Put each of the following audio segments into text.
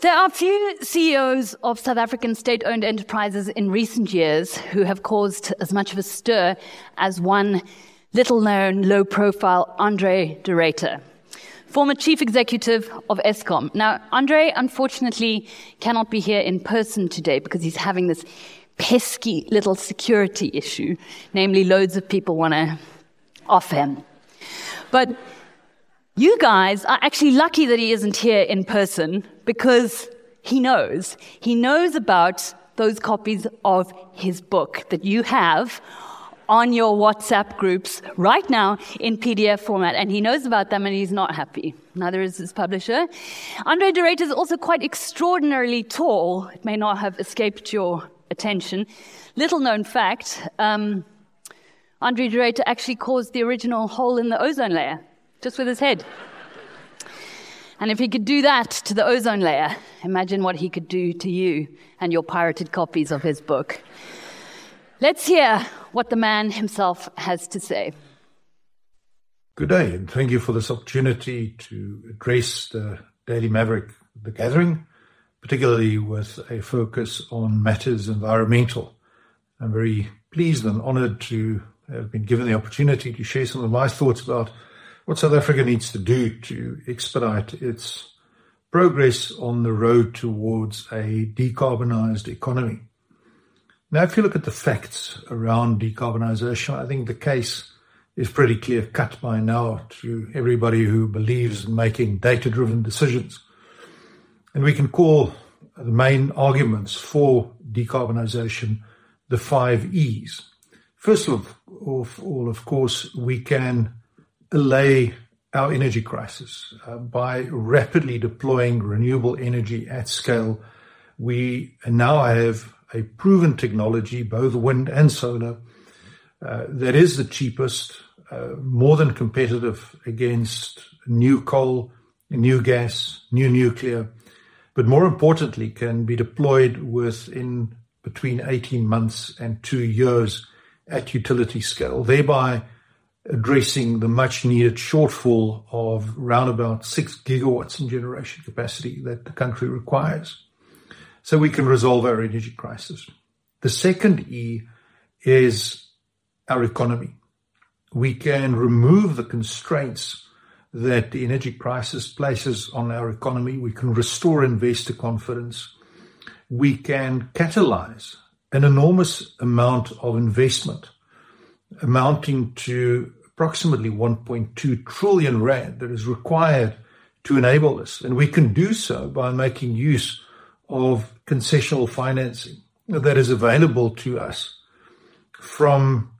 There are few CEOs of South African state owned enterprises in recent years who have caused as much of a stir as one little known, low profile Andre de Ruyter, former chief executive of Eskom. Now, Andre unfortunately cannot be here in person today because he's having this pesky little security issue, namely, loads of people want to off him. But you guys are actually lucky that he isn't here in person because he knows. He knows about those copies of his book that you have on your WhatsApp groups right now in PDF format, and he knows about them and he's not happy. Neither is his publisher. Andre de is also quite extraordinarily tall. It may not have escaped your attention. Little known fact um, Andre de actually caused the original hole in the ozone layer just with his head. And if he could do that to the ozone layer, imagine what he could do to you and your pirated copies of his book. Let's hear what the man himself has to say. Good day, and thank you for this opportunity to address the Daily Maverick, the gathering, particularly with a focus on matters environmental. I'm very pleased and honored to have been given the opportunity to share some of my thoughts about what South Africa needs to do to expedite its progress on the road towards a decarbonized economy. Now, if you look at the facts around decarbonization, I think the case is pretty clear cut by now to everybody who believes in making data driven decisions. And we can call the main arguments for decarbonization the five E's. First of all, of course, we can allay our energy crisis uh, by rapidly deploying renewable energy at scale. We now have a proven technology, both wind and solar, uh, that is the cheapest, uh, more than competitive against new coal, new gas, new nuclear, but more importantly, can be deployed within between 18 months and two years at utility scale, thereby addressing the much needed shortfall of around about six gigawatts in generation capacity that the country requires. So we can resolve our energy crisis. The second E is our economy. We can remove the constraints that the energy crisis places on our economy. We can restore investor confidence. We can catalyze an enormous amount of investment amounting to approximately 1.2 trillion rand that is required to enable this. And we can do so by making use of concessional financing that is available to us from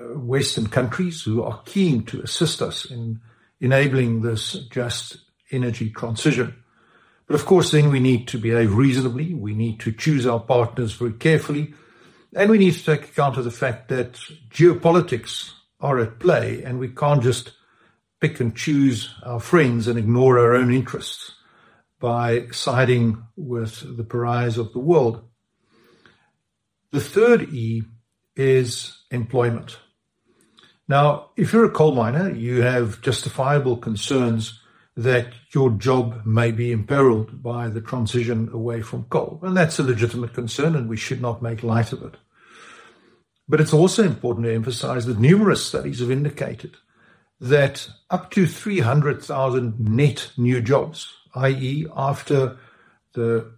uh, Western countries who are keen to assist us in enabling this just energy transition. But of course, then we need to behave reasonably. We need to choose our partners very carefully. And we need to take account of the fact that geopolitics are at play, and we can't just pick and choose our friends and ignore our own interests by siding with the pariahs of the world. The third E is employment. Now, if you're a coal miner, you have justifiable concerns that your job may be imperiled by the transition away from coal. And that's a legitimate concern, and we should not make light of it. But it's also important to emphasize that numerous studies have indicated that up to 300,000 net new jobs, i.e., after the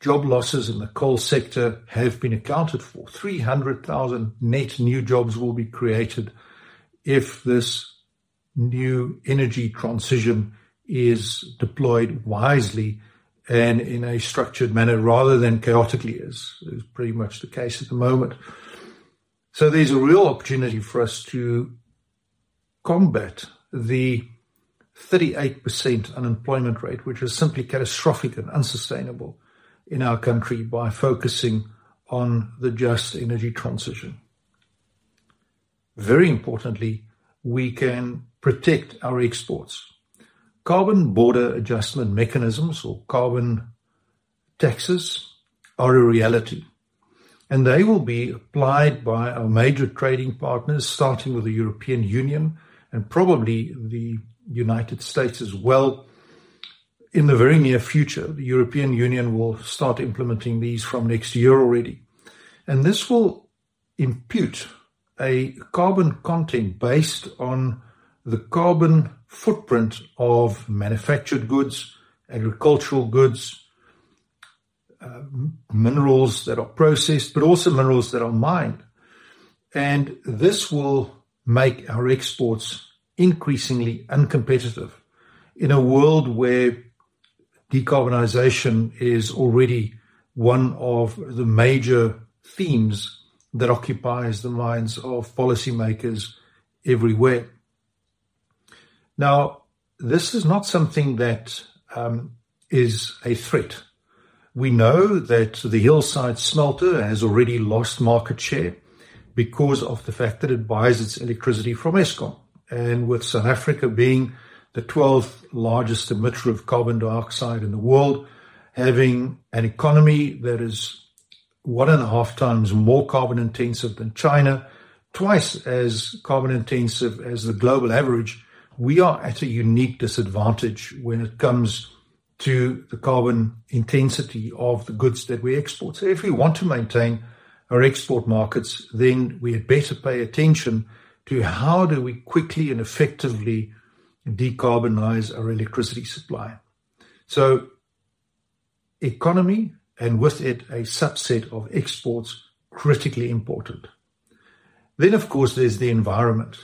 job losses in the coal sector have been accounted for, 300,000 net new jobs will be created if this new energy transition is deployed wisely and in a structured manner rather than chaotically, as is pretty much the case at the moment. So there's a real opportunity for us to combat the 38% unemployment rate, which is simply catastrophic and unsustainable in our country by focusing on the just energy transition. Very importantly, we can protect our exports. Carbon border adjustment mechanisms or carbon taxes are a reality and they will be applied by our major trading partners, starting with the European Union and probably the United States as well, in the very near future, the European Union will start implementing these from next year already. And this will impute a carbon content based on the carbon footprint of manufactured goods, agricultural goods, uh, minerals that are processed, but also minerals that are mined. And this will make our exports increasingly uncompetitive in a world where decarbonization is already one of the major themes that occupies the minds of policymakers everywhere. Now, this is not something that um, is a threat. We know that the Hillside smelter has already lost market share because of the fact that it buys its electricity from Eskom. And with South Africa being the 12th largest emitter of carbon dioxide in the world, having an economy that is one and a half times more carbon intensive than China, twice as carbon intensive as the global average, we are at a unique disadvantage when it comes to the carbon intensity of the goods that we export. So if we want to maintain our export markets, then we had better pay attention to how do we quickly and effectively decarbonize our electricity supply. So economy and with it a subset of exports critically important. Then of course there's the environment.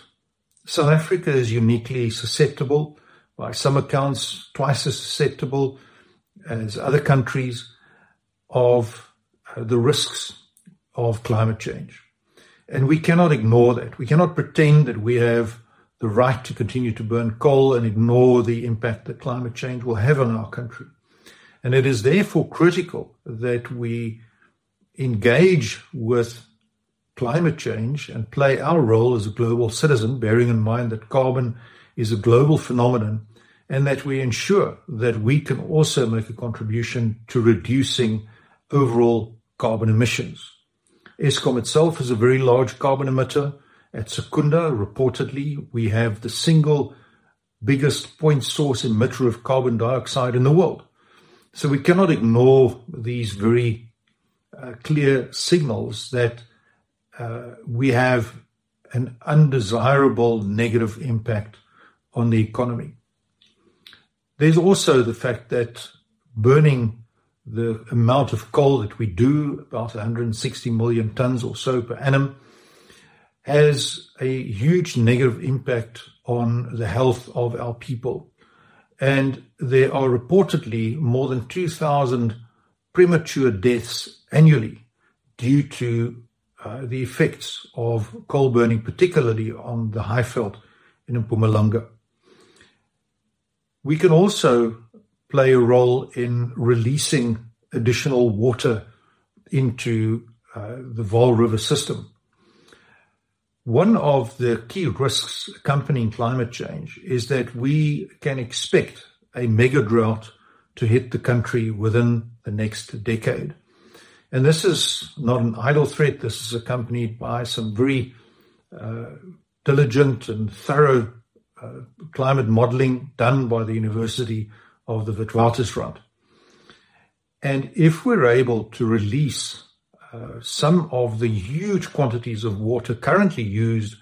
South Africa is uniquely susceptible, by some accounts twice as susceptible as other countries of uh, the risks of climate change. And we cannot ignore that. We cannot pretend that we have the right to continue to burn coal and ignore the impact that climate change will have on our country. And it is therefore critical that we engage with climate change and play our role as a global citizen, bearing in mind that carbon is a global phenomenon, and that we ensure that we can also make a contribution to reducing overall carbon emissions. Eskom itself is a very large carbon emitter. At Secunda, reportedly, we have the single biggest point source emitter of carbon dioxide in the world. So we cannot ignore these very uh, clear signals that uh, we have an undesirable negative impact on the economy. There's also the fact that burning the amount of coal that we do, about 160 million tons or so per annum, has a huge negative impact on the health of our people. And there are reportedly more than 2,000 premature deaths annually due to uh, the effects of coal burning, particularly on the Highveld in Mpumalanga. We can also play a role in releasing additional water into uh, the Vaal River system. One of the key risks accompanying climate change is that we can expect a mega drought to hit the country within the next decade. And this is not an idle threat. This is accompanied by some very uh, diligent and thorough uh, climate modeling done by the University of the Witwatersrand. And if we're able to release uh, some of the huge quantities of water currently used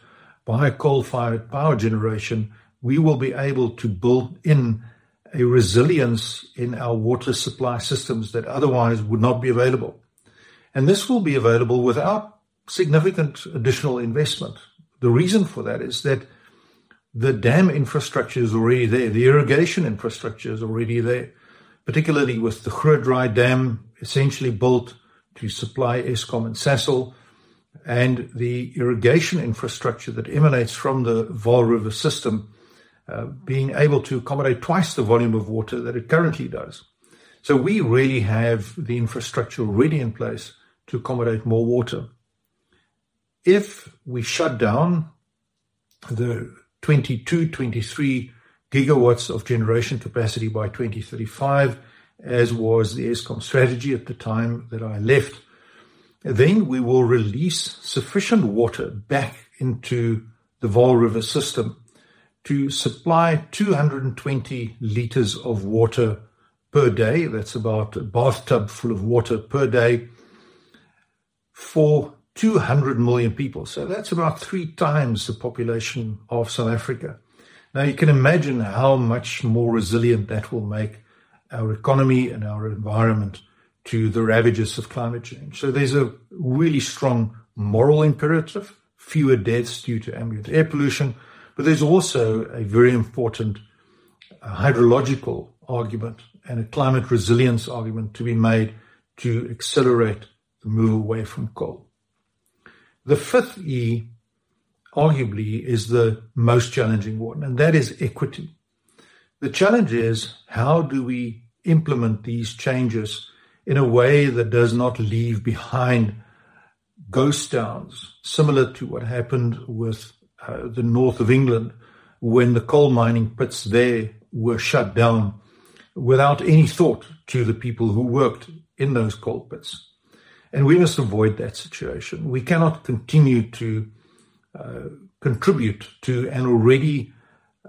by coal-fired power generation, we will be able to build in a resilience in our water supply systems that otherwise would not be available. And this will be available without significant additional investment. The reason for that is that the dam infrastructure is already there. The irrigation infrastructure is already there, particularly with the Grootdraai Dam essentially built to supply Eskom and Sasol, and the irrigation infrastructure that emanates from the Vaal River system uh, being able to accommodate twice the volume of water that it currently does. So we really have the infrastructure already in place to accommodate more water. If we shut down the 22, 23 gigawatts of generation capacity by 2035, as was the Eskom strategy at the time that I left, then we will release sufficient water back into the Vaal River system to supply 220 liters of water per day. That's about a bathtub full of water per day for 200 million people. So that's about three times the population of South Africa. Now you can imagine how much more resilient that will make our economy and our environment to the ravages of climate change. So there's a really strong moral imperative, fewer deaths due to ambient air pollution, but there's also a very important uh, hydrological argument and a climate resilience argument to be made to accelerate move away from coal. The fifth E, arguably, is the most challenging one, and that is equity. The challenge is how do we implement these changes in a way that does not leave behind ghost towns, similar to what happened with uh, the north of England when the coal mining pits there were shut down without any thought to the people who worked in those coal pits. And we must avoid that situation. We cannot continue to uh, contribute to an already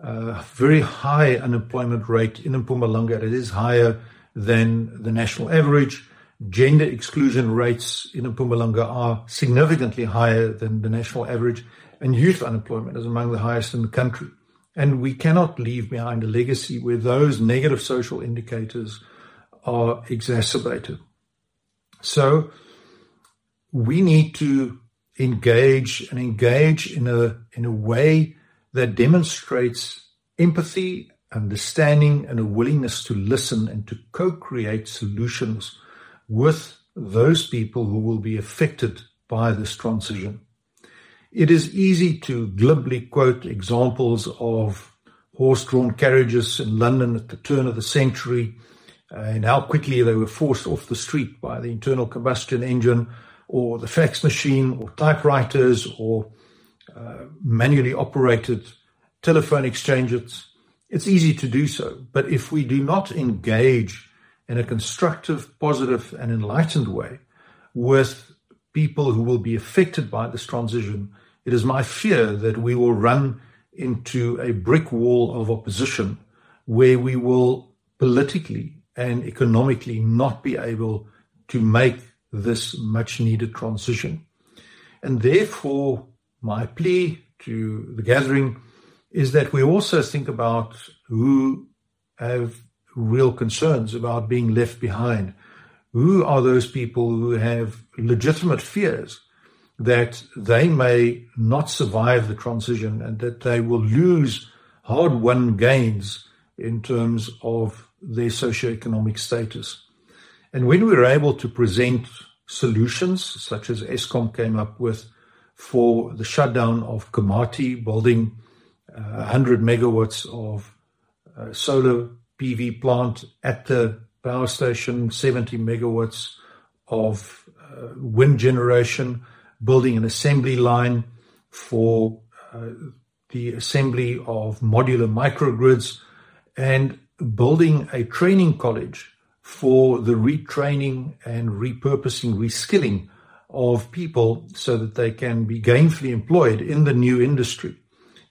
uh, very high unemployment rate in Mpumalanga. It is higher than the national average. Gender exclusion rates in Mpumalanga are significantly higher than the national average, and youth unemployment is among the highest in the country. And we cannot leave behind a legacy where those negative social indicators are exacerbated. So we need to engage and engage in a in a way that demonstrates empathy, understanding, and a willingness to listen and to co-create solutions with those people who will be affected by this transition. It is easy to glibly quote examples of horse-drawn carriages in London at the turn of the century uh, and how quickly they were forced off the street by the internal combustion engine or the fax machine or typewriters or uh, manually operated telephone exchanges. It's easy to do so. But if we do not engage in a constructive, positive, and enlightened way with people who will be affected by this transition, it is my fear that we will run into a brick wall of opposition where we will politically and economically not be able to make this much needed transition. And therefore, my plea to the gathering is that we also think about who have real concerns about being left behind. Who are those people who have legitimate fears that they may not survive the transition and that they will lose hard won gains in terms of their socioeconomic status? And when we were able to present solutions, such as Eskom came up with for the shutdown of Komati, building uh, 100 megawatts of uh, solar PV plant at the power station, 70 megawatts of uh, wind generation, building an assembly line for uh, the assembly of modular microgrids, and building a training college for the retraining and repurposing, reskilling of people so that they can be gainfully employed in the new industry.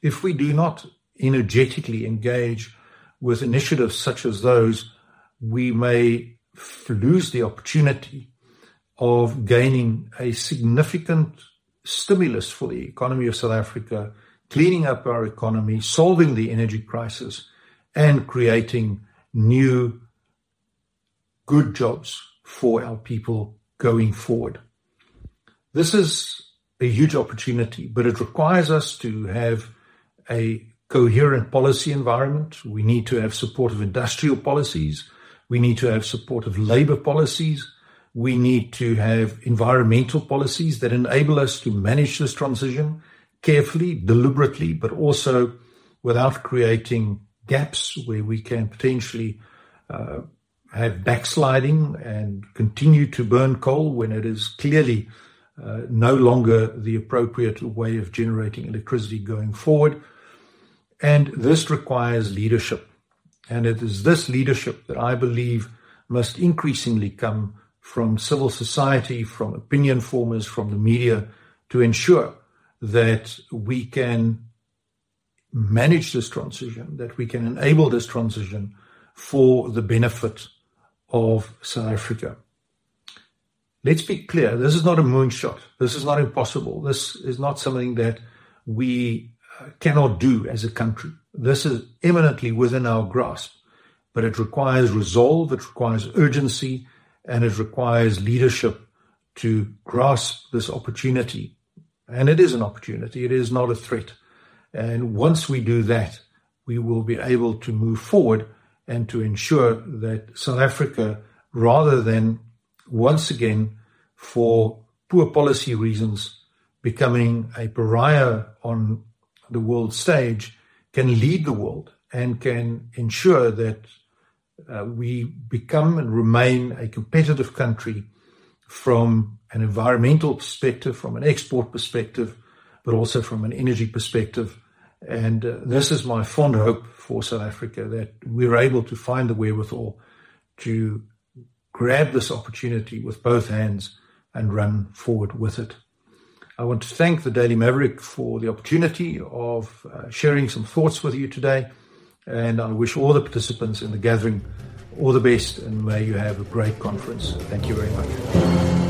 If we do not energetically engage with initiatives such as those, we may lose the opportunity of gaining a significant stimulus for the economy of South Africa, cleaning up our economy, solving the energy crisis, and creating new good jobs for our people going forward. This is a huge opportunity, but it requires us to have a coherent policy environment. We need to have supportive industrial policies. We need to have supportive labor policies. We need to have environmental policies that enable us to manage this transition carefully, deliberately, but also without creating gaps where we can potentially uh, have backsliding and continue to burn coal when it is clearly uh, no longer the appropriate way of generating electricity going forward. And this requires leadership. And it is this leadership that I believe must increasingly come from civil society, from opinion formers, from the media to ensure that we can manage this transition, that we can enable this transition for the benefit of South Africa. Let's be clear, this is not a moonshot. This is not impossible. This is not something that we uh, cannot do as a country. This is eminently within our grasp, but it requires resolve, it requires urgency, and it requires leadership to grasp this opportunity. And it is an opportunity, it is not a threat. And once we do that, we will be able to move forward and to ensure that South Africa, rather than once again, for poor policy reasons, becoming a pariah on the world stage, can lead the world and can ensure that uh, we become and remain a competitive country from an environmental perspective, from an export perspective, but also from an energy perspective. And uh, this is my fond hope for South Africa that we're able to find the wherewithal to grab this opportunity with both hands and run forward with it. I want to thank the Daily Maverick for the opportunity of uh, sharing some thoughts with you today. And I wish all the participants in the gathering all the best and may you have a great conference. Thank you very much.